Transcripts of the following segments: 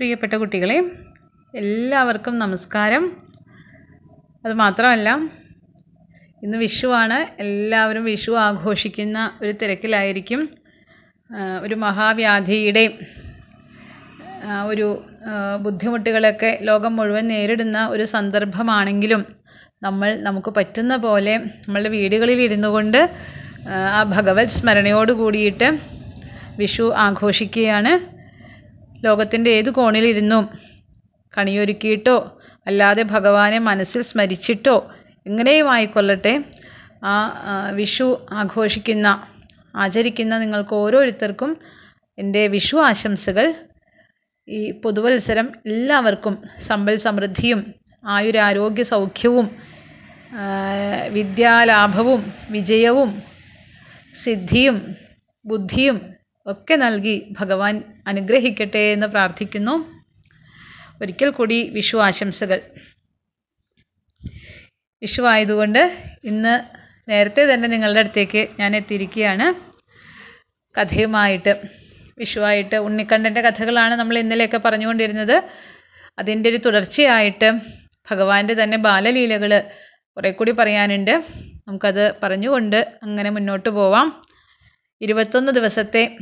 പ്രിയപ്പെട്ട കുട്ടികളെ എല്ലാവർക്കും നമസ്കാരം. അത് മാത്രമല്ല ഇന്ന് വിഷുവാണ്. എല്ലാവരും വിഷു ആഘോഷിക്കുന്ന ഒരു തിരക്കിലായിരിക്കും. ഒരു മഹാവ്യാധിയുടെ ഒരു ബുദ്ധിമുട്ടുകളൊക്കെ ലോകം മുഴുവൻ നേരിടുന്ന ഒരു സന്ദർഭമാണെങ്കിലും നമ്മൾ നമുക്ക് പറ്റുന്ന പോലെ നമ്മളുടെ വീടുകളിൽ ഇരുന്നു കൊണ്ട് ആ ഭഗവത് സ്മരണയോട് കൂടിയിട്ട് വിഷു ആഘോഷിക്കുകയാണ്. ലോകത്തിന്റെ ഏത് കോണിലിരുന്നും? കണിയൊരുക്കിയിട്ടോ അല്ലാതെ ഭഗവാനെ മനസ്സിൽ സ്മരിച്ചിട്ടോ? എങ്ങനെയും ആയിക്കൊള്ളട്ടെ. ആ വിഷു ആഘോഷിക്കുന്ന ആചരിക്കുന്ന നിങ്ങൾക്ക് ഓരോരുത്തർക്കും എന്റെ വിഷു ആശംസകൾ. ഈ പുതുവത്സരം എല്ലാവർക്കും സമ്പൽ സമൃദ്ധിയും ആയുരാരോഗ്യ സൗഖ്യവും വിദ്യാലാഭവും വിജയവും സിദ്ധിയും ബുദ്ധിയും ഒക്കെ നൽകി ഭഗവാൻ അനുഗ്രഹിക്കട്ടെ എന്ന് പ്രാർത്ഥിക്കുന്നു. ഒരിക്കൽ കൂടി വിഷു ആശംസകൾ. വിഷു ആയതുകൊണ്ട് ഇന്ന് നേരത്തെ തന്നെ നിങ്ങളുടെ അടുത്തേക്ക് ഞാൻ എത്തിയിരിക്കുകയാണ്. കഥയുമായിട്ട് വിഷുവായിട്ട് ഉണ്ണിക്കണ്ണന്റെ കഥകളാണ് നമ്മൾ ഇന്നലെയൊക്കെ പറഞ്ഞുകൊണ്ടിരുന്നത്. അതിന്റെ ഒരു തുടർച്ചയായിട്ട് ഭഗവാന്റെ തന്നെ ബാലലീലകൾ കുറേ കൂടി പറയാനുണ്ട്. നമുക്കത് പറഞ്ഞുകൊണ്ട് അങ്ങനെ മുന്നോട്ട് പോവാം. ഇരുപത്തൊന്ന് ദിവസത്തെ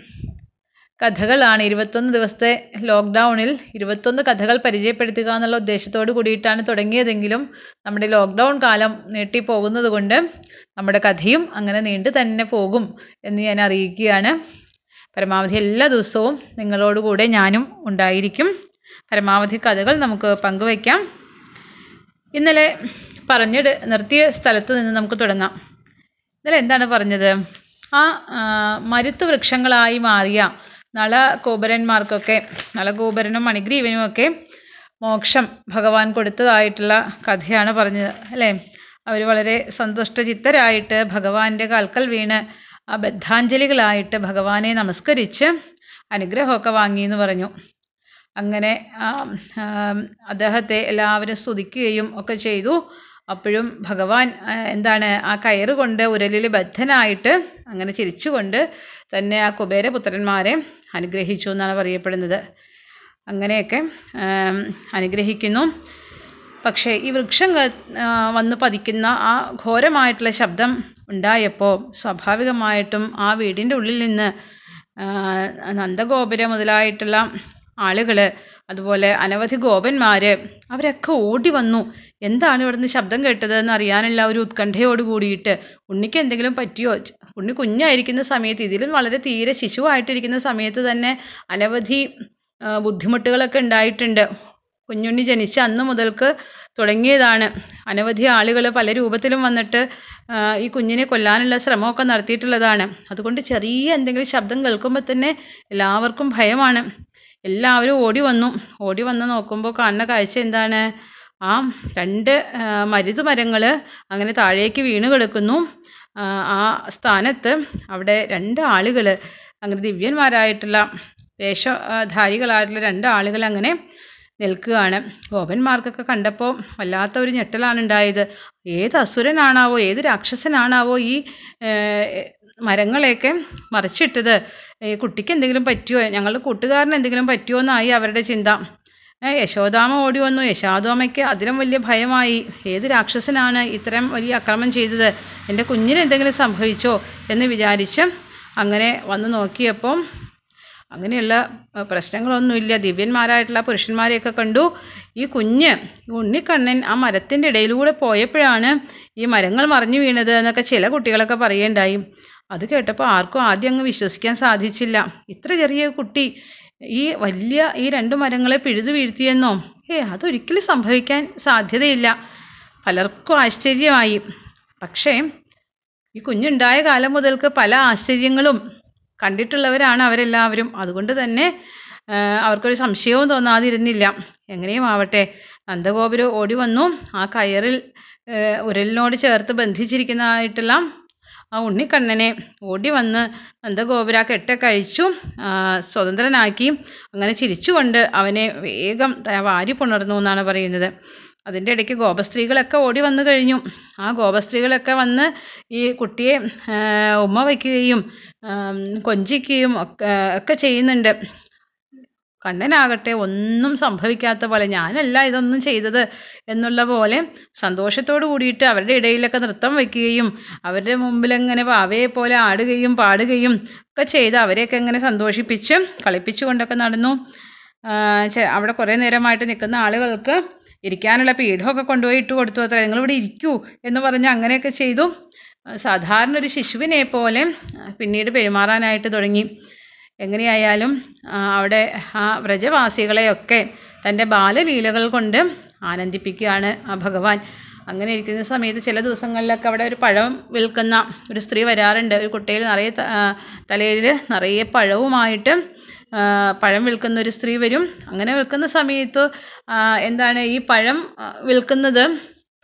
കഥകളാണ്. ഇരുപത്തൊന്ന് ദിവസത്തെ ലോക്ക്ഡൗണിൽ ഇരുപത്തൊന്ന് കഥകൾ പരിചയപ്പെടുത്തുക എന്നുള്ള ഉദ്ദേശത്തോട് കൂടിയിട്ടാണ് തുടങ്ങിയതെങ്കിലും നമ്മുടെ ലോക്ക്ഡൗൺ കാലം നീട്ടിപ്പോകുന്നത് കൊണ്ട് നമ്മുടെ കഥയും അങ്ങനെ നീണ്ടു തന്നെ പോകും എന്ന് ഞാൻ അറിയിക്കുകയാണ്. പരമാവധി എല്ലാ ദിവസവും നിങ്ങളോട് കൂടെ ഞാനും ഉണ്ടായിരിക്കും. പരമാവധി കഥകൾ നമുക്ക് പങ്കുവയ്ക്കാം. ഇന്നലെ പറഞ്ഞിട്ട് നിർത്തിയ സ്ഥലത്ത് നിന്ന് നമുക്ക് തുടങ്ങാം. ഇന്നലെ എന്താണ് പറഞ്ഞത്? ആ മരുത്ത് വൃക്ഷങ്ങളായി മാറിയ നളകൂബരന്മാർക്കൊക്കെ നളകൂബരനും മണിഗ്രീവനും ഒക്കെ മോക്ഷം ഭഗവാൻ കൊടുത്തതായിട്ടുള്ള കഥയാണ് പറഞ്ഞത് അല്ലേ? അവർ വളരെ സന്തുഷ്ടചിത്തരായിട്ട് ഭഗവാന്റെ കാൽക്കൽ വീണ് ആ ബദ്ധാഞ്ജലികളായിട്ട് ഭഗവാനെ നമസ്കരിച്ച് അനുഗ്രഹമൊക്കെ വാങ്ങി എന്ന് പറഞ്ഞു. അങ്ങനെ അദ്ദേഹത്തെ എല്ലാവരും സ്തുതിക്കുകയും ഒക്കെ ചെയ്തു. അപ്പോഴും ഭഗവാൻ എന്താണ് ആ കയറ് കൊണ്ട് ഉരലിൽ ബദ്ധനായിട്ട് അങ്ങനെ ചിരിച്ചുകൊണ്ട് തന്നെ ആ കുബേരപുത്രന്മാരെ അനുഗ്രഹിച്ചു എന്നാണ് പറയപ്പെടുന്നത്. അങ്ങനെയൊക്കെ അനുഗ്രഹിക്കുന്നു. പക്ഷേ ഈ വൃക്ഷം വന്ന് പതിക്കുന്ന ആ ഘോരമായിട്ടുള്ള ശബ്ദം ഉണ്ടായപ്പോൾ സ്വാഭാവികമായിട്ടും ആ വീടിന്റെ ഉള്ളിൽ നിന്ന് നന്ദഗോപുര മുതലായിട്ടുള്ള ആളുകൾ അതുപോലെ അനവധി ഗോപന്മാർ അവരൊക്കെ ഓടി വന്നു. എന്താണ് ഇവിടുന്ന് ശബ്ദം കേട്ടത് എന്ന് അറിയാനുള്ള ഒരു ഉത്കണ്ഠയോട് കൂടിയിട്ട് ഉണ്ണിക്ക് എന്തെങ്കിലും പറ്റിയോ? ഉണ്ണി കുഞ്ഞായിരിക്കുന്ന സമയത്ത് ഇതിലും വളരെ തീരെ ശിശുവായിട്ടിരിക്കുന്ന സമയത്ത് തന്നെ അനവധി ബുദ്ധിമുട്ടുകളൊക്കെ ഉണ്ടായിട്ടുണ്ട്. കുഞ്ഞുണ്ണി ജനിച്ച അന്ന് മുതൽക്ക് തുടങ്ങിയതാണ്. അനവധി ആളുകൾ പല രൂപത്തിലും വന്നിട്ട് ഈ കുഞ്ഞിനെ കൊല്ലാനുള്ള ശ്രമമൊക്കെ നടത്തിയിട്ടുള്ളതാണ്. അതുകൊണ്ട് ചെറിയ എന്തെങ്കിലും ശബ്ദം കേൾക്കുമ്പോൾ തന്നെ എല്ലാവർക്കും ഭയമാണ്. എല്ലാവരും ഓടി വന്നു. ഓടി വന്ന് നോക്കുമ്പോൾ കാണുന്ന കാഴ്ച എന്താണ്? ആ രണ്ട് മരുത് മരങ്ങൾ അങ്ങനെ താഴേക്ക് വീണ് കിടക്കുന്നു. ആ, സ്ഥാനത്ത് അവിടെ രണ്ട് ആളുകൾ അങ്ങനെ ദിവ്യന്മാരായിട്ടുള്ള വേഷധാരികളായിട്ടുള്ള രണ്ട് ആളുകൾ അങ്ങനെ നിൽക്കുകയാണ്. ഗോപന്മാർക്കൊക്കെ കണ്ടപ്പോൾ വല്ലാത്ത ഒരു ഞെട്ടലാണ് ഉണ്ടായത്. ഏത് അസുരനാണാവോ ഏത് രാക്ഷസനാണാവോ ഈ മരങ്ങളെയൊക്കെ മറിച്ചിട്ടത്? കുട്ടിക്ക് എന്തെങ്കിലും പറ്റിയോ? ഞങ്ങളുടെ കൂട്ടുകാരന് എന്തെങ്കിലും പറ്റിയോ എന്നായി അവരുടെ ചിന്ത. യശോദാമ ഓടി വന്നു. യശോദാമയ്ക്ക് അതിലും വലിയ ഭയമായി. ഏത് രാക്ഷസനാണ് ഇത്രയും വലിയ അക്രമം ചെയ്തത്? എന്റെ കുഞ്ഞിന് എന്തെങ്കിലും സംഭവിച്ചോ എന്ന് വിചാരിച്ച് അങ്ങനെ വന്ന് നോക്കിയപ്പോൾ അങ്ങനെയുള്ള പ്രശ്നങ്ങളൊന്നുമില്ല. ദിവ്യന്മാരായിട്ടുള്ള പുരുഷന്മാരെയൊക്കെ കണ്ടു. ഈ കുഞ്ഞ് ഈ ഉണ്ണിക്കണ്ണൻ ആ മരത്തിന്റെ ഇടയിലൂടെ പോയപ്പോഴാണ് ഈ മരങ്ങൾ മറിഞ്ഞു വീണത് എന്നൊക്കെ ചില കുട്ടികളൊക്കെ പറയുണ്ടായി അത് കേട്ടപ്പോൾ ആർക്കും ആദ്യം അങ്ങ് വിശ്വസിക്കാൻ സാധിച്ചില്ല. ഇത്ര ചെറിയ കുട്ടി ഈ വലിയ ഈ രണ്ട് മരങ്ങളെ പിഴുതു വീഴ്ത്തിയെന്നോ? ഏ അതൊരിക്കലും സംഭവിക്കാൻ സാധ്യതയില്ല. പലർക്കും ആശ്ചര്യമായി. പക്ഷേ ഈ കുഞ്ഞുണ്ടായ കാലം മുതൽക്ക് പല ആശ്ചര്യങ്ങളും കണ്ടിട്ടുള്ളവരാണ് അവരെല്ലാവരും. അതുകൊണ്ട് തന്നെ അവർക്കൊരു സംശയവും തോന്നാതിരുന്നില്ല. എങ്ങനെയും ആവട്ടെ നന്ദഗോപുരം ഓടി വന്നു. ആ കയറിൽ ഉരലിനോട് ചേർത്ത് ബന്ധിച്ചിരിക്കുന്നതായിട്ടുള്ള ആ ഉണ്ണിക്കണ്ണനെ ഓടി വന്ന് നന്ദഗോപുര കെട്ടക്കഴിച്ചു സ്വതന്ത്രനാക്കി. അങ്ങനെ ചിരിച്ചുകൊണ്ട് അവനെ വേഗം വാരി പുണർന്നു എന്നാണ് പറയുന്നത്. അതിന്റെ ഇടയ്ക്ക് ഗോപസ്ത്രീകളൊക്കെ ഓടി വന്നു കഴിഞ്ഞു. ആ ഗോപസ്ത്രീകളൊക്കെ വന്ന് ഈ കുട്ടിയെ ഉമ്മ വയ്ക്കുകയും കൊഞ്ചിക്കുകയും ഒക്കെ ഒക്കെ ചെയ്യുന്നുണ്ട്. കണ്ണനാകട്ടെ ഒന്നും സംഭവിക്കാത്ത പോലെ ഞാനല്ല ഇതൊന്നും ചെയ്തത് എന്നുള്ള പോലെ സന്തോഷത്തോട് കൂടിയിട്ട് അവരുടെ ഇടയിലൊക്കെ നൃത്തം വയ്ക്കുകയും അവരുടെ മുമ്പിലങ്ങനെ വാവയെ പോലെ ആടുകയും പാടുകയും ഒക്കെ ചെയ്ത് അവരെയൊക്കെ ഇങ്ങനെ സന്തോഷിപ്പിച്ച് കളിപ്പിച്ചുകൊണ്ടൊക്കെ നടന്നു. അവിടെ കുറേ നേരമായിട്ട് നിൽക്കുന്ന ആളുകൾക്ക് ഇരിക്കാനുള്ള പീഠമൊക്കെ കൊണ്ടുപോയി ഇട്ട് കൊടുത്തു. അത്ര നിങ്ങളിവിടെ ഇരിക്കൂ എന്ന് പറഞ്ഞ് അങ്ങനെയൊക്കെ ചെയ്തു. സാധാരണ ഒരു ശിശുവിനെ പോലെ പിന്നീട് പെരുമാറാനായിട്ട് തുടങ്ങി. എങ്ങനെയായാലും അവിടെ ആ വ്രജവാസികളെയൊക്കെ തന്റെ ബാലലീലകൾ കൊണ്ട് ആനന്ദിപ്പിക്കുകയാണ് ആ ഭഗവാൻ. അങ്ങനെ ഇരിക്കുന്ന സമയത്ത് ചില ദിവസങ്ങളിലൊക്കെ അവിടെ ഒരു പഴം വിൽക്കുന്ന ഒരു സ്ത്രീ വരാറുണ്ട്. ഒരു കുട്ടയിൽ നിറയെ തലയിൽ നിറയെ പഴവുമായിട്ട് പഴം വിൽക്കുന്ന ഒരു സ്ത്രീ വരും. അങ്ങനെ വിൽക്കുന്ന സമയത്ത് എന്താണ് ഈ പഴം വിൽക്കുന്നത്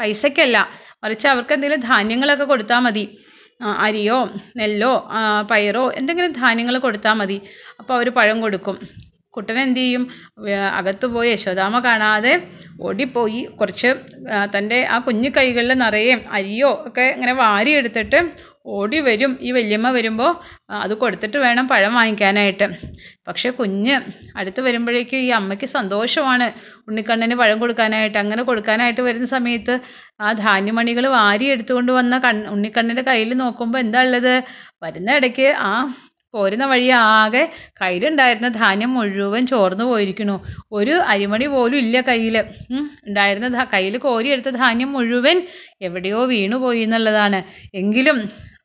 പൈസയ്ക്കല്ല. മറിച്ച് അവർക്ക് എന്തെങ്കിലും ധാന്യങ്ങളൊക്കെ കൊടുത്താൽ മതി. അരിയോ നെല്ലോ പയറോ എന്തെങ്കിലും ധാന്യങ്ങൾ കൊടുത്താൽ മതി. അപ്പോൾ അവർ പഴം കൊടുക്കും. കുട്ടൻ എന്ത് ചെയ്യും? അകത്ത് പോയി യശോദാമ കാണാതെ ഓടിപ്പോയി കുറച്ച് തന്റെ ആ കുഞ്ഞു കൈകളിൽ നിറയെ അരിയോ ഒക്കെ ഇങ്ങനെ വാരിയെടുത്തിട്ട് ഓടി വരും. ഈ വല്യമ്മ വരുമ്പോൾ അത് കൊടുത്തിട്ട് വേണം പഴം വാങ്ങിക്കാനായിട്ട്. പക്ഷേ കുഞ്ഞ് അടുത്ത് വരുമ്പോഴേക്കും ഈ അമ്മയ്ക്ക് സന്തോഷമാണ് ഉണ്ണിക്കണ്ണന് പഴം കൊടുക്കാനായിട്ട്. അങ്ങനെ കൊടുക്കാനായിട്ട് വരുന്ന സമയത്ത് ആ ധാന്യമണികൾ വാരി എടുത്തുകൊണ്ട് വന്ന കൺ ഉണ്ണിക്കണ്ണന്റെ കയ്യിൽ നോക്കുമ്പോൾ എന്താ ഉള്ളത്? വരുന്ന ഇടയ്ക്ക് ആ പോരുന്ന വഴി ആകെ കയ്യിലുണ്ടായിരുന്ന ധാന്യം മുഴുവൻ ചോർന്നു പോയിരിക്കുന്നു. ഒരു അരിമണി പോലും ഇല്ല കയ്യിൽ ഉണ്ടായിരുന്ന കയ്യിൽ കോരിയെടുത്ത ധാന്യം മുഴുവൻ എവിടെയോ വീണുപോയി എന്നുള്ളതാണ്. എങ്കിലും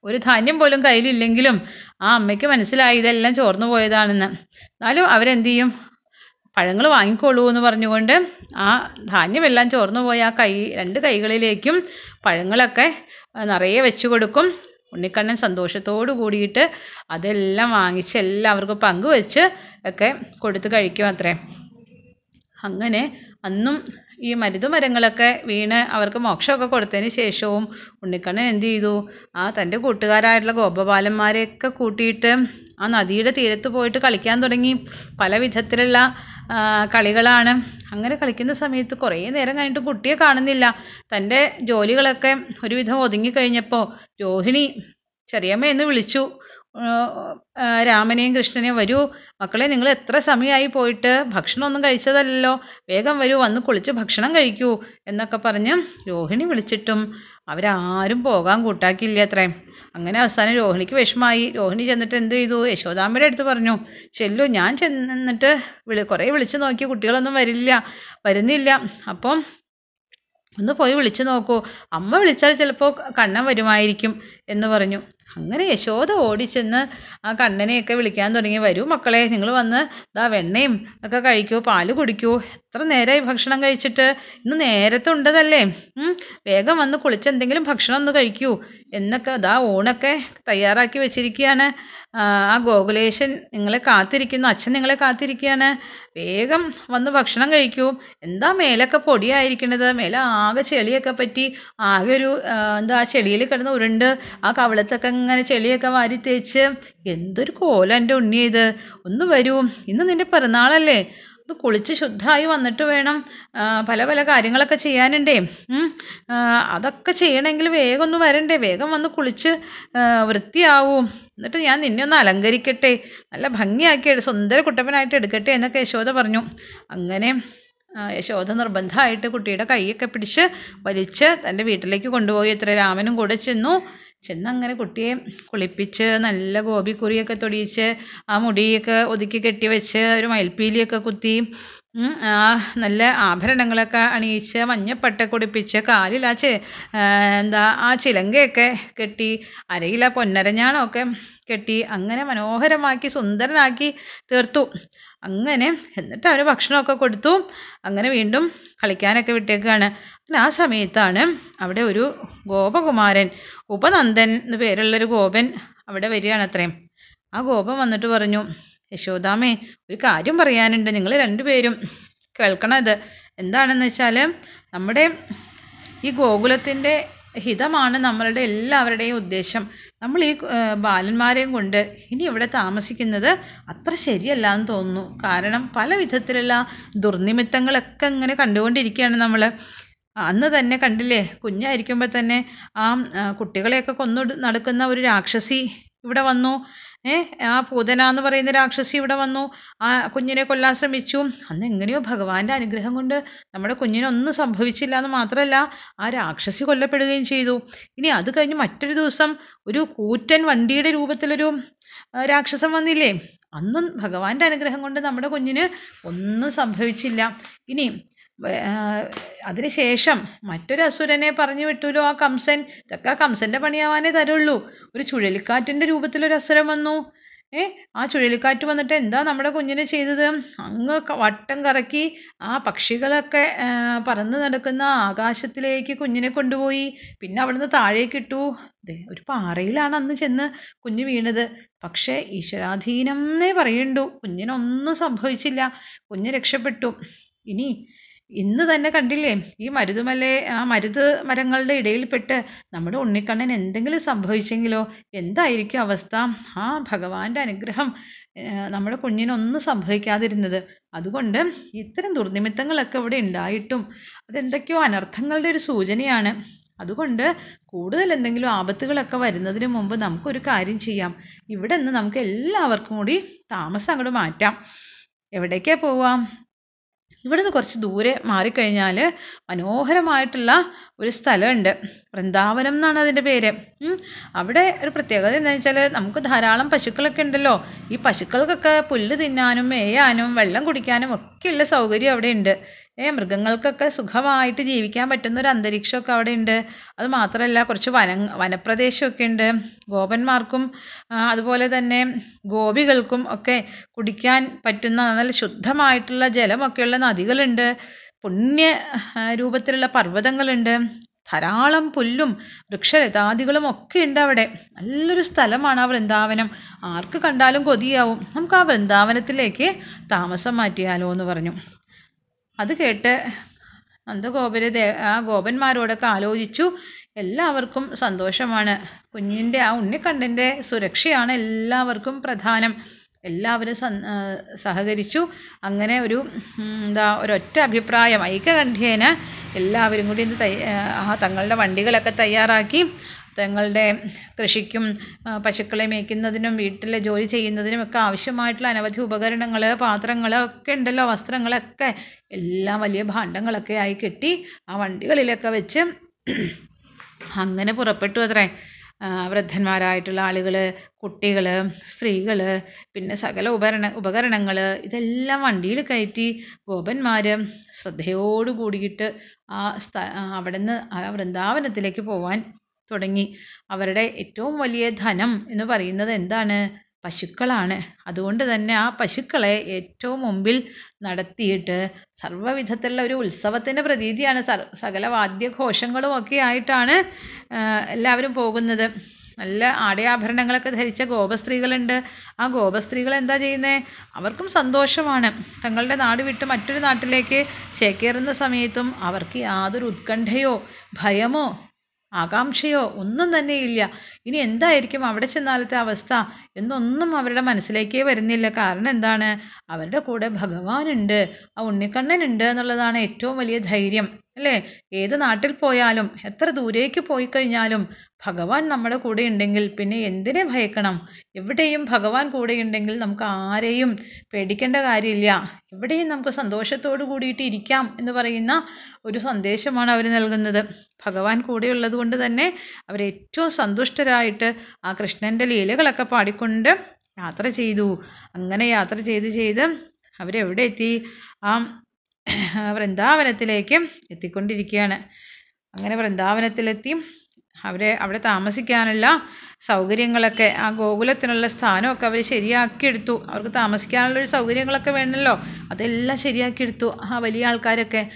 ഒരു ധാന്യം പോലും കയ്യിലില്ലെങ്കിലും ആ അമ്മയ്ക്ക് മനസ്സിലായി ഇതെല്ലാം ചോർന്നു പോയതാണെന്ന്. എന്നാലും അവരെന്ത് ചെയ്യും പഴങ്ങൾ വാങ്ങിക്കോളൂ എന്ന് പറഞ്ഞുകൊണ്ട് ആ ധാന്യമെല്ലാം ചോർന്നു പോയി. ആ കൈ രണ്ട് കൈകളിലേക്കും പഴങ്ങളൊക്കെ നിറയെ വെച്ചു കൊടുക്കും. ഉണ്ണിക്കണ്ണൻ സന്തോഷത്തോട് കൂടിയിട്ട് അതെല്ലാം വാങ്ങിച്ച് എല്ലാവർക്കും പങ്കുവെച്ച് ഒക്കെ കൊടുത്ത് കഴിക്കും അത്രേ. അങ്ങനെ അന്നും ഈ മരുതുമരങ്ങളൊക്കെ വീണ് അവർക്ക് മോക്ഷമൊക്കെ കൊടുത്തതിന് ശേഷവും ഉണ്ണിക്കണ്ണൻ എന്ത് ചെയ്തു? ആ തന്റെ കൂട്ടുകാരായിട്ടുള്ള ഗോപബാലന്മാരെയൊക്കെ കൂട്ടിയിട്ട് ആ നദിയുടെ തീരത്ത് പോയിട്ട് കളിക്കാൻ തുടങ്ങി. പല വിധത്തിലുള്ള കളികളാണ്. അങ്ങനെ കളിക്കുന്ന സമയത്ത് കുറേ നേരം കഴിഞ്ഞിട്ട് കുട്ടിയെ കാണുന്നില്ല. തന്റെ ജോലികളൊക്കെ ഒരുവിധം ഒതുങ്ങിക്കഴിഞ്ഞപ്പോൾ രോഹിണി ചെറിയമ്മ വിളിച്ചു. രാമനെയും കൃഷ്ണനെയും വരൂ. മക്കളെ നിങ്ങൾ എത്ര സമയമായി പോയിട്ട് ഭക്ഷണമൊന്നും കഴിച്ചതല്ലല്ലോ. വേഗം വരൂ വന്ന് കുളിച്ച് ഭക്ഷണം കഴിക്കൂ എന്നൊക്കെ പറഞ്ഞ് രോഹിണി വിളിച്ചിട്ടും അവരാരും പോകാൻ കൂട്ടാക്കിയില്ല അത്രേ. അങ്ങനെ അവസാനം രോഹിണിക്ക് വിഷമായി രോഹിണി ചെന്നിട്ട് എന്ത് ചെയ്തു? യശോദാമ്മയുടെ അടുത്ത് പറഞ്ഞു ചെല്ലു ഞാൻ ചെന്നിട്ട് വിളി കുറേ വിളിച്ചു നോക്കി കുട്ടികളൊന്നും വരില്ല വരുന്നില്ല. അപ്പം ഒന്ന് പോയി വിളിച്ചു നോക്കൂ. അമ്മ വിളിച്ചാൽ ചിലപ്പോൾ കണ്ണൻ വരുമായിരിക്കും എന്ന് പറഞ്ഞു. അങ്ങനെ യശോദ ഓടിച്ചെന്ന് ആ കണ്ണനെയൊക്കെ വിളിക്കാൻ തുടങ്ങി. വരൂ മക്കളെ നിങ്ങൾ വന്ന് ദാ വെണ്ണയും ഒക്കെ കഴിക്കൂ പാൽ കുടിക്കൂ. എത്ര നേരമായി ഭക്ഷണം കഴിച്ചിട്ട്? ഇന്ന് നേരത്തെ ഉണ്ടതല്ലേ വേഗം വന്ന് കുളിച്ച് എന്തെങ്കിലും ഭക്ഷണം ഒന്ന് കഴിക്കൂ. എന്നൊക്കെ ദാ ഊണൊക്കെ തയ്യാറാക്കി വെച്ചിരിക്കുകയാണ്. ആ ഗോകുലേശൻ നിങ്ങളെ കാത്തിരിക്കുന്നു. അച്ഛൻ നിങ്ങളെ കാത്തിരിക്കുകയാണ്. വേഗം വന്ന് ഭക്ഷണം കഴിക്കൂ. എന്താ മേലൊക്കെ പൊടിയായിരിക്കണത്? മേലെ ആകെ ചെളിയൊക്കെ പറ്റി. ആകെ ഒരു എന്താ ചെളിയിൽ കിടന്ന് ഉരുണ്ട്. ആ കവിളത്തൊക്കെ ഇങ്ങനെ ചെളിയൊക്കെ വാരി തേച്ച്. എന്തൊരു കോലം എന്റെ ഉണ്ണി ഒന്ന് വരൂ. ഇന്ന് നിന്റെ പിറന്നാളല്ലേ. ഒന്ന് കുളിച്ച് ശുദ്ധമായി വന്നിട്ട് വേണം പല പല കാര്യങ്ങളൊക്കെ ചെയ്യാനുണ്ടേ. അതൊക്കെ ചെയ്യണമെങ്കിൽ വേഗം ഒന്ന് വരണ്ടേ. വേഗം വന്ന് കുളിച്ച് വൃത്തിയാവും. എന്നിട്ട് ഞാൻ നിന്നെ ഒന്ന് അലങ്കരിക്കട്ടെ. നല്ല ഭംഗിയാക്കി സുന്ദര കുട്ടപ്പനായിട്ട് എടുക്കട്ടെ എന്നൊക്കെ യശോദ പറഞ്ഞു. അങ്ങനെ യശോദ നിർബന്ധമായിട്ട് കുട്ടിയുടെ കൈയൊക്കെ പിടിച്ച് വലിച്ച് തന്റെ വീട്ടിലേക്ക് കൊണ്ടുപോയി. ഇത്ര രാമനും കൂടെ ചെന്നു. ചെന്നങ്ങനെ കുട്ടിയെ കുളിപ്പിച്ച് നല്ല ഗോപിക്കുറിയൊക്കെ തൊടിയിച്ച് ആ മുടിയൊക്കെ ഒതുക്കി കെട്ടി വെച്ച് ഒരു മയിൽപ്പീലിയൊക്കെ കുത്തി ആ നല്ല ആഭരണങ്ങളൊക്കെ അണിയിച്ച് മഞ്ഞപ്പട്ട കുടിപ്പിച്ച് കാലിൽ ആ എന്താ ആ ചിലങ്കയൊക്കെ കെട്ടി അരയിൽ ആ പൊന്നരഞ്ഞാണമൊക്കെ കെട്ടി അങ്ങനെ മനോഹരമാക്കി സുന്ദരനാക്കി തീർത്തു. അങ്ങനെ എന്നിട്ട് അവന് ഭക്ഷണമൊക്കെ കൊടുത്തു. അങ്ങനെ വീണ്ടും കളിക്കാനൊക്കെ വിട്ടേക്കാണ്. പിന്നെ ആ സമയത്താണ് അവിടെ ഒരു ഗോപകുമാരൻ ഉപനന്ദൻ എന്ന് പേരുള്ളൊരു ഗോപൻ അവിടെ വരികയാണ് അത്രയും ആ ഗോപൻ വന്നിട്ട് പറഞ്ഞു യശോദാമേ ഒരു കാര്യം പറയാനുണ്ട്. നിങ്ങൾ രണ്ടുപേരും കേൾക്കണം ഇത് എന്താണെന്ന് വെച്ചാൽ നമ്മുടെ ഈ ഗോകുലത്തിന്റെ ഹിതമാണ് നമ്മളുടെ എല്ലാവരുടെയും ഉദ്ദേശം. നമ്മൾ ഈ ബാലന്മാരെയും കൊണ്ട് ഇനി ഇവിടെ താമസിക്കുന്നത് അത്ര ശരിയല്ല എന്ന് തോന്നുന്നു. കാരണം പല വിധത്തിലുള്ള ദുർനിമിത്തങ്ങളൊക്കെ ഇങ്ങനെ കണ്ടുകൊണ്ടിരിക്കുകയാണ് നമ്മൾ അന്ന് തന്നെ കണ്ടില്ലേ കുഞ്ഞായിരിക്കുമ്പോൾ തന്നെ ആ കുട്ടികളെയൊക്കെ കൊന്നു നടക്കുന്ന ഒരു രാക്ഷസി ഇവിടെ വന്നു. ആ പൂതന എന്ന് പറയുന്ന രാക്ഷസി ഇവിടെ വന്നു. ആ കുഞ്ഞിനെ കൊല്ലാൻ ശ്രമിച്ചു. അന്ന് എങ്ങനെയോ ഭഗവാന്റെ അനുഗ്രഹം കൊണ്ട് നമ്മുടെ കുഞ്ഞിനൊന്നും സംഭവിച്ചില്ല എന്ന് മാത്രമല്ല ആ രാക്ഷസി കൊല്ലപ്പെടുകയും ചെയ്തു. ഇനി അത് കഴിഞ്ഞ് മറ്റൊരു ദിവസം ഒരു കൂറ്റൻ വണ്ടിയുടെ രൂപത്തിലൊരു രാക്ഷസം രാക്ഷസൻ വന്നില്ലേ അന്നും ഭഗവാന്റെ അനുഗ്രഹം കൊണ്ട് നമ്മുടെ കുഞ്ഞിന് ഒന്നും സംഭവിച്ചില്ല. ഇനി വേ- ശേഷം മറ്റൊരു അസുരനെ പറഞ്ഞു വിട്ടുല്ലോ ആ കംസൻ? ഇതൊക്കെ കംസന്റെ പണിയാവാനേ തരുള്ളൂ. ഒരു ചുഴലിക്കാറ്റിന്റെ രൂപത്തിലൊരു അസുരൻ വന്നു. ഏ ആ ചുഴലിക്കാറ്റ് വന്നിട്ട് എന്താ നമ്മുടെ കുഞ്ഞിനെ ചെയ്തത്? അങ്ങ് വട്ടം കറക്കി ആ പക്ഷികളൊക്കെ പറന്ന് നടക്കുന്ന ആകാശത്തിലേക്ക് കുഞ്ഞിനെ കൊണ്ടുപോയി. പിന്നെ അവിടുന്ന് താഴേക്കിട്ടു ഒരു പാറയിലാണ് അന്ന് ചെന്ന് കുഞ്ഞ് വീണത്. പക്ഷേ ഈശ്വരാധീനം എന്നേ പറയുണ്ടു. കുഞ്ഞിനൊന്നും സംഭവിച്ചില്ല. കുഞ്ഞ് രക്ഷപ്പെട്ടു. ഇനി ഇന്ന് തന്നെ കണ്ടില്ലേ ഈ മരുതുമലയെ ആ മരുത് മരങ്ങളുടെ ഇടയിൽപ്പെട്ട് നമ്മുടെ ഉണ്ണിക്കണ്ണൻ എന്തെങ്കിലും സംഭവിച്ചെങ്കിലോ എന്തായിരിക്കും അവസ്ഥ? ആ ഭഗവാന്റെ അനുഗ്രഹം നമ്മുടെ കുഞ്ഞിനൊന്നും സംഭവിക്കാതിരുന്നത്. അതുകൊണ്ട് ഇത്തരം ദുർനിമിത്തങ്ങളൊക്കെ ഇവിടെ ഉണ്ടായിട്ടും അതെന്തൊക്കെയോ അനർത്ഥങ്ങളുടെ ഒരു സൂചനയാണ്. അതുകൊണ്ട് കൂടുതൽ എന്തെങ്കിലും ആപത്തുകളൊക്കെ വരുന്നതിന് മുമ്പ് നമുക്കൊരു കാര്യം ചെയ്യാം. ഇവിടെ നിന്ന് നമുക്ക് എല്ലാവർക്കും കൂടി താമസം അങ്ങോട്ട് മാറ്റാം. എവിടേക്കാ പോവാം? ഇവിടുന്ന് കുറച്ച് ദൂരെ മാറിക്കഴിഞ്ഞാൽ മനോഹരമായിട്ടുള്ള ഒരു സ്ഥലമുണ്ട്. വൃന്ദാവനം എന്നാണ് അതിന്റെ പേര്. അവിടെ ഒരു പ്രത്യേകത എന്താണെന്ന് വെച്ചാൽ നമുക്ക് ധാരാളം പശുക്കളൊക്കെ ഉണ്ടല്ലോ. ഈ പശുക്കൾക്കൊക്കെ പുല്ല് തിന്നാനും മേയാനും വെള്ളം കുടിക്കാനും ഒക്കെയുള്ള സൗകര്യം അവിടെ ഉണ്ട് മൃഗങ്ങൾക്കൊക്കെ സുഖമായിട്ട് ജീവിക്കാൻ പറ്റുന്ന ഒരു അന്തരീക്ഷമൊക്കെ അവിടെ ഉണ്ട് അത് മാത്രമല്ല കുറച്ച് വന വനപ്രദേശമൊക്കെ ഉണ്ട് ഗോപന്മാർക്കും അതുപോലെ തന്നെ ഗോപികൾക്കും ഒക്കെ കുടിക്കാൻ പറ്റുന്ന നല്ല ശുദ്ധമായിട്ടുള്ള ജലമൊക്കെയുള്ള നദികളുണ്ട്. പുണ്യ രൂപത്തിലുള്ള പർവതങ്ങളുണ്ട്. ധാരാളം പുല്ലും വൃക്ഷലതാദികളും ഒക്കെ ഉണ്ട് അവിടെ. നല്ലൊരു സ്ഥലമാണ് ആ വൃന്ദാവനം. ആർക്ക് കണ്ടാലും കൊതിയാവും. നമുക്ക് ആ വൃന്ദാവനത്തിലേക്ക് താമസം മാറ്റിയാലോ എന്ന് പറഞ്ഞു. അത് കേട്ട് നന്ദഗോപര് ആ ഗോപന്മാരോടൊക്കെ ആലോചിച്ചു. എല്ലാവർക്കും സന്തോഷമാണ്. കുഞ്ഞിന്റെ ആ ഉണ്ണിക്കണ്ണന്റെ സുരക്ഷയാണ് എല്ലാവർക്കും പ്രധാനം. എല്ലാവരും സഹകരിച്ചു. അങ്ങനെ ഒരു എന്താ ഒരൊറ്റ അഭിപ്രായം ഐക്യകണ്ഠ്യേന എല്ലാവരും കൂടി തയ്യ ആ തങ്ങളുടെ വണ്ടികളൊക്കെ തയ്യാറാക്കി. തങ്ങളുടെ കൃഷിക്കും പശുക്കളെ മേയ്ക്കുന്നതിനും വീട്ടിലെ ജോലി ചെയ്യുന്നതിനും ഒക്കെ ആവശ്യമായിട്ടുള്ള അനവധി ഉപകരണങ്ങൾ പാത്രങ്ങൾ ഒക്കെ ഉണ്ടല്ലോ വസ്ത്രങ്ങളൊക്കെ. എല്ലാം വലിയ ഭാണ്ഡങ്ങളൊക്കെ ആയി കെട്ടി ആ വണ്ടികളിലൊക്കെ വെച്ച് അങ്ങനെ പുറപ്പെട്ടു അത്രേ. വൃദ്ധന്മാരായിട്ടുള്ള ആളുകൾ കുട്ടികൾ സ്ത്രീകൾ പിന്നെ സകല ഉപകരണ ഉപകരണങ്ങൾ ഇതെല്ലാം വണ്ടിയിൽ കയറ്റി ഗോപന്മാർ ശ്രദ്ധയോട് കൂടിയിട്ട് ആ സ്ഥ അവിടെ നിന്ന് ആ വൃന്ദാവനത്തിലേക്ക് പോവാൻ തുടങ്ങി. അവരുടെ ഏറ്റവും വലിയ ധനം എന്ന് പറയുന്നത് എന്താണ്? പശുക്കളാണ്. അതുകൊണ്ട് തന്നെ ആ പശുക്കളെ ഏറ്റവും മുമ്പിൽ നടത്തിയിട്ട് സർവവിധത്തിലുള്ള ഒരു ഉത്സവത്തിന്റെ പ്രതീതിയാണ്. സകല വാദ്യഘോഷങ്ങളും ഒക്കെ ആയിട്ടാണ് എല്ലാവരും പോകുന്നത്. നല്ല ആടയാഭരണങ്ങളൊക്കെ ധരിച്ച ഗോപസ്ത്രീകളുണ്ട്. ആ ഗോപസ്ത്രീകൾ എന്താ ചെയ്യുന്നത് അവർക്കും സന്തോഷമാണ്. തങ്ങളുടെ നാട് വിട്ട് മറ്റൊരു നാട്ടിലേക്ക് ചേക്കേറുന്ന സമയത്തും അവർക്ക് യാതൊരു ഉത്കണ്ഠയോ ഭയമോ ആകാംക്ഷയോ ഒന്നും തന്നെ ഇല്ല. ഇനി എന്തായിരിക്കും അവിടെ ചെന്നാലത്തെ അവസ്ഥ എന്നൊന്നും അവരുടെ മനസ്സിലേക്കേ വരുന്നില്ല. കാരണം എന്താണ്? അവരുടെ കൂടെ ഭഗവാനുണ്ട് ആ ഉണ്ണിക്കണ്ണനുണ്ട് എന്നുള്ളതാണ് ഏറ്റവും വലിയ ധൈര്യം അല്ലേ? ഏത് നാട്ടിൽ പോയാലും എത്ര ദൂരേക്ക് പോയി കഴിഞ്ഞാലും ഭഗവാൻ നമ്മുടെ കൂടെ ഉണ്ടെങ്കിൽ പിന്നെ എന്തിനെ ഭയക്കണം? എവിടെയും ഭഗവാൻ കൂടെയുണ്ടെങ്കിൽ നമുക്ക് ആരെയും പേടിക്കേണ്ട കാര്യമില്ല. എവിടെയും നമുക്ക് സന്തോഷത്തോടു കൂടിയിട്ട് ഇരിക്കാം എന്ന് പറയുന്ന ഒരു സന്ദേശമാണ് അവർ നൽകുന്നത്. ഭഗവാൻ കൂടെയുള്ളത് കൊണ്ട് തന്നെ അവർ ഏറ്റവും സന്തുഷ്ടരായിട്ട് ആ കൃഷ്ണന്റെ ലീലകളൊക്കെ പാടിക്കൊണ്ട് യാത്ര ചെയ്തു. അങ്ങനെ യാത്ര ചെയ്ത് ചെയ്ത് അവരെവിടെ എത്തി? ആ വൃന്ദാവനത്തിലേക്ക് എത്തിക്കൊണ്ടിരിക്കുകയാണ്. അങ്ങനെ വൃന്ദാവനത്തിലെത്തി. അവരെ അവിടെ താമസിക്കാനുള്ള സൗകര്യങ്ങളൊക്കെ ആ ഗോകുലത്തിനുള്ള സ്ഥാനമൊക്കെ അവർ ശരിയാക്കിയെടുത്തു. അവർക്ക് താമസിക്കാനുള്ളൊരു സൗകര്യങ്ങളൊക്കെ വേണമല്ലോ. അതെല്ലാം ശരിയാക്കിയെടുത്തു. ആ വലിയ ആൾക്കാരൊക്കെ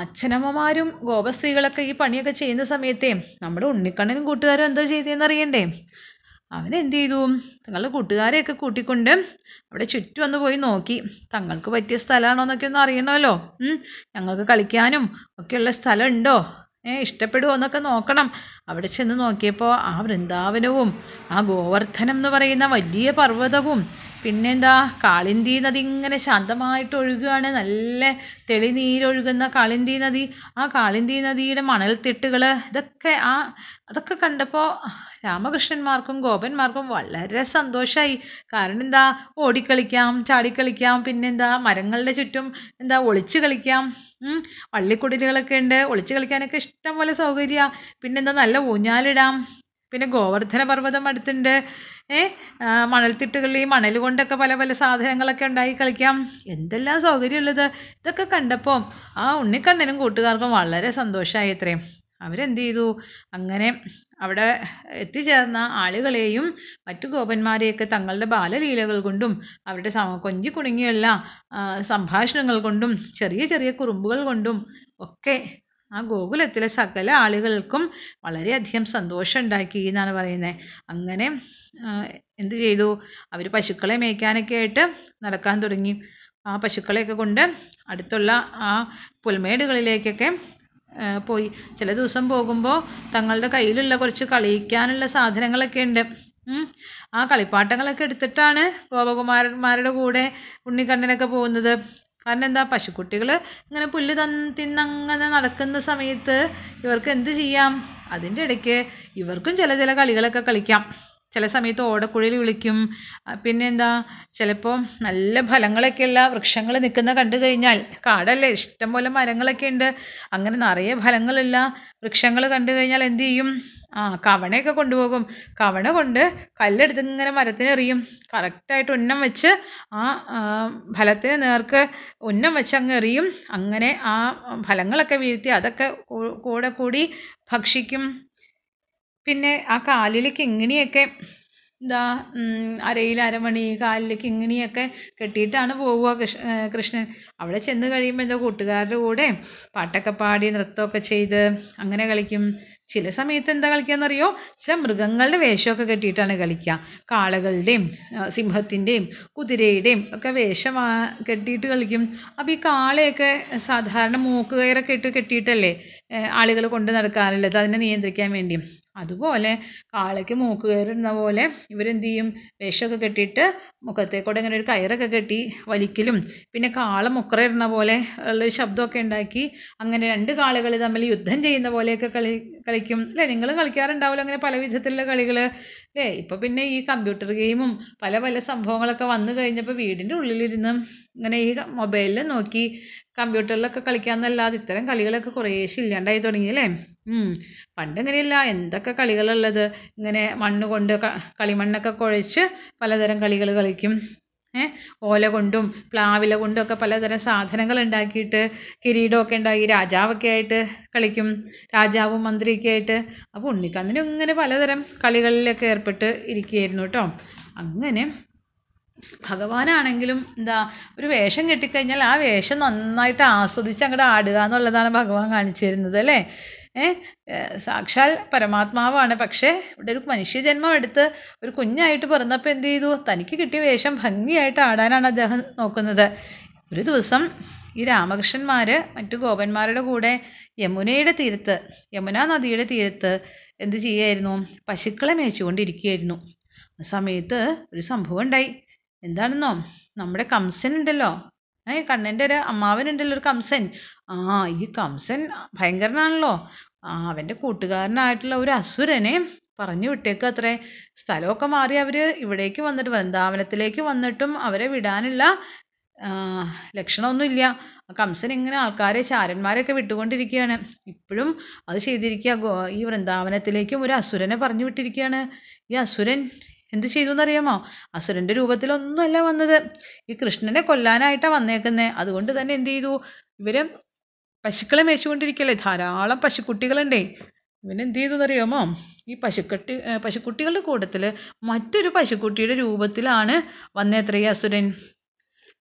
അച്ഛനമ്മമാരും ഗോപസ്ത്രീകളൊക്കെ ഈ പണിയൊക്കെ ചെയ്യുന്ന സമയത്തേ നമ്മുടെ ഉണ്ണിക്കണ്ണനും കൂട്ടുകാരും എന്താ ചെയ്തതെന്ന് അറിയണ്ടേ അവൻ എന്ത് ചെയ്തു? തങ്ങളുടെ കൂട്ടുകാരെയൊക്കെ കൂട്ടിക്കൊണ്ട് അവിടെ ചുറ്റും ഒന്ന് പോയി നോക്കി. തങ്ങൾക്ക് പറ്റിയ സ്ഥലമാണോ എന്നൊക്കെ ഒന്ന് അറിയണമല്ലോ. ഞങ്ങൾക്ക് കളിക്കാനും ഒക്കെയുള്ള സ്ഥലം ഉണ്ടോ ഏ ഇഷ്ടപ്പെടുമോ എന്നൊക്കെ നോക്കണം. അവിടെ ചെന്ന് നോക്കിയപ്പോൾ ആ വൃന്ദാവനവും ആ ഗോവർദ്ധനം എന്ന് പറയുന്ന വലിയ പർവതവും പിന്നെന്താ കാളിന്ദി നദി ഇങ്ങനെ ശാന്തമായിട്ട് ഒഴുകുകയാണ് നല്ല തെളിനീരൊഴുകുന്ന കാളിന്ദി നദി. ആ കാളിന്ദി നദിയുടെ മണൽത്തിട്ടുകൾ ഇതൊക്കെ ആ അതൊക്കെ കണ്ടപ്പോൾ രാമകൃഷ്ണന്മാർക്കും ഗോപന്മാർക്കും വളരെ സന്തോഷമായി കാരണം എന്താ ഓടിക്കളിക്കാം ചാടിക്കളിക്കാം പിന്നെന്താ മരങ്ങളുടെ ചുറ്റും എന്താ ഒളിച്ചു കളിക്കാം. വള്ളിക്കുടിലുകളൊക്കെ ഉണ്ട്. ഒളിച്ചു കളിക്കാനൊക്കെ ഇഷ്ടം പോലെ സൗകര്യമാണ് പിന്നെന്താ നല്ല ഊഞ്ഞാലിടാം. പിന്നെ ഗോവർദ്ധന പർവതം അടുത്തുണ്ട്. മണൽത്തിട്ടുകളിൽ മണൽ കൊണ്ടൊക്കെ പല പല സാധനങ്ങളൊക്കെ ഉണ്ടാക്കി കളിക്കാം. എന്തെല്ലാം സൗകര്യമുള്ളത്? ഇതൊക്കെ കണ്ടപ്പോൾ ആ ഉണ്ണിക്കണ്ണനും കൂട്ടുകാർക്കും വളരെ സന്തോഷമായി അത്രയും അവരെന്ത് ചെയ്തു? അങ്ങനെ അവിടെ എത്തിച്ചേർന്ന ആളുകളെയും മറ്റു ഗോപന്മാരെയൊക്കെ തങ്ങളുടെ ബാലലീലകൾ കൊണ്ടും അവരുടെ കൊഞ്ചി കുണുങ്ങിയുള്ള സംഭാഷണങ്ങൾ കൊണ്ടും ചെറിയ ചെറിയ കുറുമ്പുകൾ കൊണ്ടും ഒക്കെ ആ ഗോകുലത്തിലെ സകല ആളുകൾക്കും വളരെയധികം സന്തോഷം ഉണ്ടാക്കി എന്നാണ് പറയുന്നത് അങ്ങനെ എന്ത് ചെയ്തു? അവർ പശുക്കളെ മേയ്ക്കാനൊക്കെ ആയിട്ട് നടക്കാൻ തുടങ്ങി. ആ പശുക്കളെയൊക്കെ കൊണ്ട് അടുത്തുള്ള ആ പുൽമേടുകളിലേക്കൊക്കെ പോയി. ചില ദിവസം പോകുമ്പോൾ തങ്ങളുടെ കയ്യിലുള്ള കുറച്ച് കളിക്കാനുള്ള സാധനങ്ങളൊക്കെ ഉണ്ട്. ആ കളിപ്പാട്ടങ്ങളൊക്കെ എടുത്തിട്ടാണ് ഗോപകുമാരന്മാരുടെ കൂടെ ഉണ്ണിക്കണ്ണനൊക്കെ പോകുന്നത്. കാരണം എന്താ പശുക്കുട്ടികൾ ഇങ്ങനെ പുല്ല് തന്ന് തിന്നങ്ങനെ നടക്കുന്ന സമയത്ത് ഇവർക്ക് എന്ത് ചെയ്യാം? അതിന്റെ ഇടയ്ക്ക് ഇവർക്കും ചില ചില കളികളൊക്കെ കളിക്കാം. ചില സമയത്ത് ഓടക്കുഴൽ വിളിക്കും. പിന്നെന്താ ചിലപ്പോൾ നല്ല ഫലങ്ങളൊക്കെയുള്ള വൃക്ഷങ്ങൾ നിൽക്കുന്ന കണ്ടു കഴിഞ്ഞാൽ കാടല്ലേ ഇഷ്ടംപോലെ മരങ്ങളൊക്കെ ഉണ്ട്. അങ്ങനെ നിറയെ ഫലങ്ങളുള്ള വൃക്ഷങ്ങൾ കണ്ടു കഴിഞ്ഞാൽ എന്ത് ചെയ്യും? ആ കവണയൊക്കെ കൊണ്ടുപോകും. കവണ കൊണ്ട് കല്ലെടുത്ത് ഇങ്ങനെ മരത്തിന് എറിയും. കറക്റ്റായിട്ട് ഉന്നം വെച്ച് ആ ഫലത്തിന് നേർക്ക് ഉന്നം വെച്ച് അങ്ങ് എറിയും. അങ്ങനെ ആ ഫലങ്ങളൊക്കെ വീഴ്ത്തി അതൊക്കെ കൂടെ കൂടി ഭക്ഷിക്കും. പിന്നെ ആ കാലിൽ ഇങ്ങനെയൊക്കെ ഉം, അരയിൽ അരമണി കാലിൽ കിങ്ങിണിയൊക്കെ കെട്ടിയിട്ടാണ് പോവുക കൃഷ് കൃഷ്ണൻ. അവിടെ ചെന്ന് കഴിയുമ്പോൾ എന്താ കൂട്ടുകാരുടെ കൂടെ പാട്ടൊക്കെ പാടി നൃത്തമൊക്കെ ചെയ്ത് അങ്ങനെ കളിക്കും. ചില സമയത്ത് എന്താ കളിക്കാന്നറിയോ? ചില മൃഗങ്ങളുടെ വേഷമൊക്കെ കെട്ടിയിട്ടാണ് കളിക്കുക. കാളകളുടെയും സിംഹത്തിന്റെയും കുതിരയുടെയും ഒക്കെ വേഷം കെട്ടിയിട്ട് കളിക്കും. അപ്പോൾ ഈ കാളയൊക്കെ സാധാരണ മൂക്ക് കയറൊക്കെ ഇട്ട് കെട്ടിയിട്ടല്ലേ ആളുകൾ കൊണ്ട് നടക്കാറുള്ളത്? അതിനെ നിയന്ത്രിക്കാൻ വേണ്ടി. അതുപോലെ കാളയ്ക്ക് മൂക്ക് കയറുന്ന പോലെ ഇവരെന്ത് ചെയ്യും വേഷമൊക്കെ കെട്ടിയിട്ട് മുഖത്തേക്കൂടെ ഇങ്ങനെ ഒരു കയറൊക്കെ കെട്ടി വലിക്കലും. പിന്നെ കാള മുക്കറയിടുന്ന പോലെ ഉള്ളൊരു ശബ്ദമൊക്കെ ഉണ്ടാക്കി അങ്ങനെ രണ്ട് കാളുകൾ തമ്മിൽ യുദ്ധം ചെയ്യുന്ന പോലെയൊക്കെ കളി കളിക്കും. അല്ലേ? നിങ്ങൾ കളിക്കാറുണ്ടാവുമല്ലോ അങ്ങനെ പല വിധത്തിലുള്ള കളികൾ അല്ലേ? ഇപ്പോൾ പിന്നെ ഈ കമ്പ്യൂട്ടർ ഗെയിമും പല പല സംഭവങ്ങളൊക്കെ വന്നു കഴിഞ്ഞപ്പോൾ വീടിന്റെ ഉള്ളിലിരുന്ന് ഇങ്ങനെ ഈ മൊബൈലിൽ നോക്കി കമ്പ്യൂട്ടറിലൊക്കെ കളിക്കാമെന്നല്ലാതെ ഇത്തരം കളികളൊക്കെ കുറേശ്ശെ ഇല്ലാണ്ടായി തുടങ്ങി അല്ലേ. പണ്ട് അങ്ങനെയല്ല എന്തൊക്കെ കളികളുള്ളത്? ഇങ്ങനെ മണ്ണ് കൊണ്ട് കളിമണ്ണൊക്കെ കുഴച്ച് പലതരം കളികൾ കളിക്കും. ഓല കൊണ്ടും പ്ലാവില കൊണ്ടും ഒക്കെ പലതരം സാധനങ്ങൾ ഉണ്ടാക്കിയിട്ട് കിരീടമൊക്കെ ഉണ്ടാക്കി രാജാവൊക്കെ ആയിട്ട് കളിക്കും. രാജാവും മന്ത്രിയൊക്കെ ആയിട്ട്. അപ്പോൾ ഉണ്ണിക്കണ്ണനും ഇങ്ങനെ പലതരം കളികളിലൊക്കെ ഏർപ്പെട്ട് ഇരിക്കുകയായിരുന്നു കേട്ടോ. അങ്ങനെ ഭഗവാനാണെങ്കിലും എന്താ ഒരു വേഷം കെട്ടിക്കഴിഞ്ഞാൽ ആ വേഷം നന്നായിട്ട് ആസ്വദിച്ച് അങ്ങോട്ട് ആടുക എന്നുള്ളതാണ് ഭഗവാൻ കാണിച്ചു തരുന്നത് അല്ലേ? സാക്ഷാൽ പരമാത്മാവാണ്. പക്ഷേ ഇവിടെ ഒരു മനുഷ്യജന്മം എടുത്ത് ഒരു കുഞ്ഞായിട്ട് പിറന്നപ്പോൾ എന്ത് ചെയ്തു? തനിക്ക് കിട്ടിയ വേഷം ഭംഗിയായിട്ട് ആടാനാണ് അദ്ദേഹം നോക്കുന്നത്. ഒരു ദിവസം ഈ രാമകൃഷ്ണന്മാർ മറ്റു ഗോപന്മാരുടെ കൂടെ യമുനയുടെ തീരത്ത് യമുനാ നദിയുടെ തീരത്ത് എന്ത് ചെയ്യായിരുന്നു? പശുക്കളെ മേച്ചുകൊണ്ടിരിക്കുകയായിരുന്നു. ആ സമയത്ത് ഒരു സംഭവം ഉണ്ടായി. എന്താണെന്നോ? നമ്മുടെ കംസൻ ഉണ്ടല്ലോ. ഏ കണ്ണന്റെ ഒരു അമ്മാവനുണ്ടല്ലോ ഒരു കംസൻ. ആ ഈ കംസൻ ഭയങ്കരനാണല്ലോ. അവന്റെ കൂട്ടുകാരനായിട്ടുള്ള ഒരു അസുരനെ പറഞ്ഞു വിട്ടേക്ക് അത്രേ. സ്ഥലമൊക്കെ മാറി അവർ ഇവിടേക്ക് വന്നിട്ട് വൃന്ദാവനത്തിലേക്ക് വന്നിട്ടും അവരെ വിടാനുള്ള ആ, ലക്ഷണമൊന്നുമില്ല കംസൻ ഇങ്ങനെ ആൾക്കാരെ ചാരന്മാരെയൊക്കെ വിട്ടുകൊണ്ടിരിക്കുകയാണ്. ഇപ്പോഴും അത് ചെയ്തിരിക്കുക. ഗോ ഈ വൃന്ദാവനത്തിലേക്കും ഒരു അസുരനെ പറഞ്ഞു വിട്ടിരിക്കുകയാണ്. ഈ അസുരൻ എന്ത് ചെയ്തു എന്നറിയാമോ? അസുരന്റെ രൂപത്തിലൊന്നുമല്ല വന്നത്. ഈ കൃഷ്ണനെ കൊല്ലാനായിട്ടാണ് വന്നേക്കുന്നത് അതുകൊണ്ട് തന്നെ എന്ത് ചെയ്തു? ഇവർ പശുക്കളെ മേച്ചുകൊണ്ടിരിക്കല്ലേ ധാരാളം പശുക്കുട്ടികളുണ്ടേ. ഇവനെന്ത് ചെയ്തു എന്നറിയാമോ ഈ പശുക്കട്ടി പശുക്കുട്ടികളുടെ കൂട്ടത്തിൽ മറ്റൊരു പശുക്കുട്ടിയുടെ രൂപത്തിലാണ് വന്നേത്ര ഈ അസുരൻ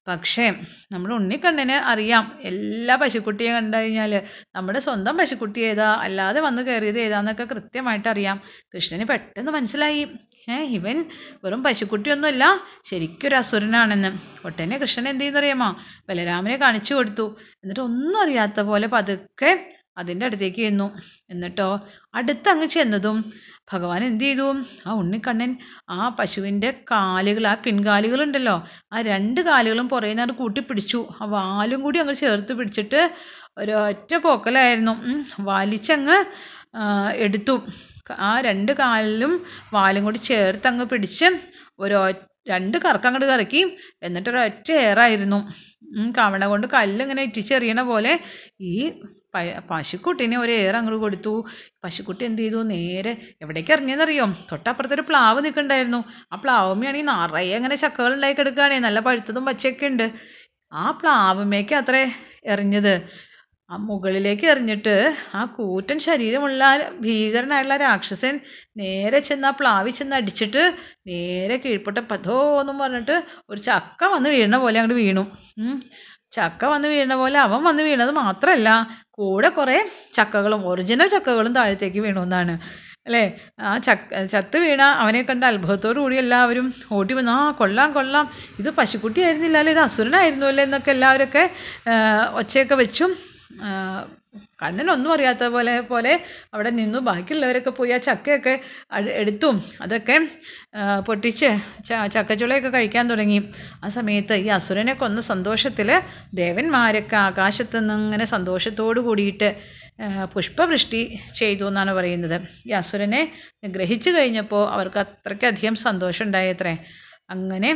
പക്ഷേ നമ്മൾ ഉണ്ണിക്കണ്ണന് അറിയാം. എല്ലാ പശുക്കുട്ടിയെ കണ്ടു കഴിഞ്ഞാൽ നമ്മുടെ സ്വന്തം പശുക്കുട്ടി ഏതാ? അല്ലാതെ വന്ന് കയറിയത് ഏതാന്നൊക്കെ കൃത്യമായിട്ട് അറിയാം. കൃഷ്ണന് പെട്ടെന്ന് മനസ്സിലായി. ഏ ഇവൻ വെറും പശുക്കുട്ടിയൊന്നുമല്ല ശരിക്കൊരു അസുരനാണെന്ന്. ഒട്ടനെ കൃഷ്ണൻ എന്ത് ചെയ്യുന്നറിയാമോ? ബലരാമനെ കാണിച്ചു കൊടുത്തു. എന്നിട്ട് ഒന്നും അറിയാത്ത പോലെ പതുക്കെ അതിന്റെ അടുത്തേക്ക് ചെന്നു. എന്നിട്ടോ അടുത്തങ്ങ് ചെന്നതും ഭഗവാൻ എന്ത് ചെയ്തു? ആ ഉണ്ണിക്കണ്ണൻ ആ പശുവിന്റെ കാലുകൾ ആ പിൻകാലുകളുണ്ടല്ലോ ആ രണ്ട് കാലുകളും പുറകെ നിന്ന് കൂട്ടിപ്പിടിച്ചു. ആ വാലും കൂടി അങ്ങ് ചേർത്ത് പിടിച്ചിട്ട് ഒരൊറ്റ പോക്കലായിരുന്നു. വാലിച്ചങ്ങ് എടുത്തു. ആ രണ്ട് കാലിലും വാലും കൂടി ചേർത്ത് അങ്ങ് പിടിച്ച് ഒരു രണ്ട് കറക്കം അങ്ങോട്ട് കറക്കി. എന്നിട്ട് ഒരൊറ്റ ഏറായിരുന്നു കവണ കൊണ്ട് കല്ലിങ്ങനെ ഇറ്റിച്ചെറിയണ പോലെ ഈ പശുക്കുട്ടീനെ ഒരു ഏറ് അങ്ങോട്ട് കൊടുത്തു. പശുക്കുട്ടി എന്ത് ചെയ്തു? നേരെ എവിടേക്ക് ഇറങ്ങിയെന്നറിയോ? തൊട്ടപ്പുറത്തൊരു പ്ലാവ് നിൽക്കണ്ടായിരുന്നു ആ പ്ലാവുമ്മയാണെങ്കിൽ നിറയെ അങ്ങനെ ചക്കകൾ ഉണ്ടായി കിടക്കുകയാണേ നല്ല പഴുത്തതും പച്ചയൊക്കെ ഉണ്ട്. ആ പ്ലാവുമ്മേക്ക് അത്രേ എറിഞ്ഞത്. ആ മുകളിലേക്ക് എറിഞ്ഞിട്ട് ആ കൂറ്റൻ ശരീരമുള്ള ഭീകരനായുള്ള രാക്ഷസൻ നേരെ ചെന്ന് ആ പ്ലാവിൽ ചെന്ന് അടിച്ചിട്ട് നേരെ കീഴ്പോട്ട പതോ എന്നും പറഞ്ഞിട്ട് ഒരു ചക്ക വന്ന് വീഴുന്ന പോലെ അങ്ങോട്ട് വീണു. ചക്ക വന്ന് വീഴുന്ന പോലെ അവൻ വന്ന് വീണത് മാത്രമല്ല കൂടെ കുറേ ചക്കകളും ഒറിജിനൽ ചക്കകളും താഴത്തേക്ക് വീണു എന്നാണ്. അല്ലേ? ആ ചക്ക ചത്ത് വീണ അവനെ കണ്ട അത്ഭുതത്തോടു കൂടി എല്ലാവരും ഓടി വന്നു ആ കൊള്ളാം കൊള്ളാം. ഇത് പശുക്കുട്ടി ആയിരുന്നില്ല അല്ലേ ഇത് അസുരനായിരുന്നു അല്ലേ? എന്നൊക്കെ എല്ലാവരൊക്കെ ഒച്ചയൊക്കെ വെച്ചും കണ്ണനൊന്നും അറിയാത്ത പോലെ പോലെ അവിടെ നിന്നു. ബാക്കിയുള്ളവരൊക്കെ പോയി ആ ചക്കയൊക്കെ എടുത്തും. അതൊക്കെ പൊട്ടിച്ച് ചക്കച്ചുളയൊക്കെ കഴിക്കാൻ തുടങ്ങി. ആ സമയത്ത് ഈ അസുരനെ കൊന്ന സന്തോഷത്തിൽ ദേവന്മാരൊക്കെ ആകാശത്ത് നിന്ന് ഇങ്ങനെ സന്തോഷത്തോടു കൂടിയിട്ട് പുഷ്പവൃഷ്ടി ചെയ്തു എന്നാണ് പറയുന്നത്. ഈ അസുരനെ ഗ്രഹിച്ചു കഴിഞ്ഞപ്പോൾ അവർക്ക് അത്രയ്ക്കധികം സന്തോഷം ഉണ്ടായത്രേ അങ്ങനെ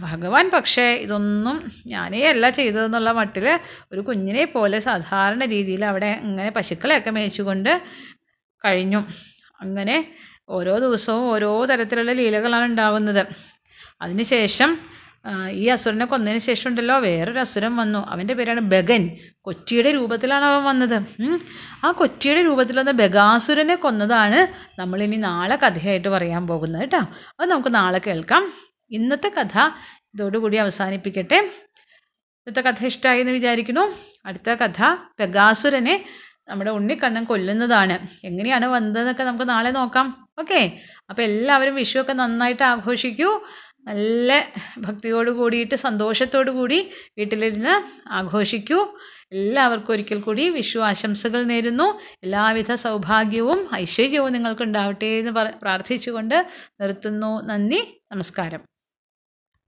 ഭഗവാൻ പക്ഷേ ഇതൊന്നും ഞാനേ അല്ല ചെയ്തതെന്നുള്ള മട്ടിൽ ഒരു കുഞ്ഞിനെ പോലെ സാധാരണ രീതിയിൽ അവിടെ ഇങ്ങനെ പശുക്കളെയൊക്കെ മേയിച്ചുകൊണ്ട് കഴിഞ്ഞു. അങ്ങനെ ഓരോ ദിവസവും ഓരോ തരത്തിലുള്ള ലീലകളാണ് ഉണ്ടാകുന്നത് അതിനുശേഷം ഈ അസുരനെ കൊന്നതിന് ശേഷം ഉണ്ടല്ലോ വേറൊരു അസുരം വന്നു. അവന്റെ പേരാണ് ബഗൻ. കൊറ്റിയുടെ രൂപത്തിലാണ് അവൻ വന്നത്. ആ കൊറ്റിയുടെ രൂപത്തിൽ വന്ന ബഗാസുരനെ കൊന്നതാണ് നമ്മളിനി നാളെ കഥയായിട്ട് പറയാൻ പോകുന്നത് കേട്ടോ. അത് നമുക്ക് നാളെ കേൾക്കാം. ഇന്നത്തെ കഥ ഇതോടുകൂടി അവസാനിപ്പിക്കട്ടെ. ഇന്നത്തെ കഥ ഇഷ്ടമായി എന്ന് വിചാരിക്കുന്നു. അടുത്ത കഥ പെഗാസുരനെ നമ്മുടെ ഉണ്ണിക്കണ്ണൻ കൊല്ലുന്നതാണ്. എങ്ങനെയാണ് വന്നതെന്നൊക്കെ നമുക്ക് നാളെ നോക്കാം. ഓക്കെ? അപ്പോൾ എല്ലാവരും വിഷുവൊക്കെ നന്നായിട്ട് ആഘോഷിക്കൂ. നല്ല ഭക്തിയോട് കൂടിയിട്ട് സന്തോഷത്തോടു കൂടി വീട്ടിലിരുന്ന് ആഘോഷിക്കൂ. എല്ലാവർക്കും ഒരിക്കൽ കൂടി വിഷു ആശംസകൾ നേരുന്നു. എല്ലാവിധ സൗഭാഗ്യവും ഐശ്വര്യവും നിങ്ങൾക്ക് ഉണ്ടാവട്ടെ എന്ന് പ്രാർത്ഥിച്ചുകൊണ്ട് നിർത്തുന്നു. നന്ദി. നമസ്കാരം.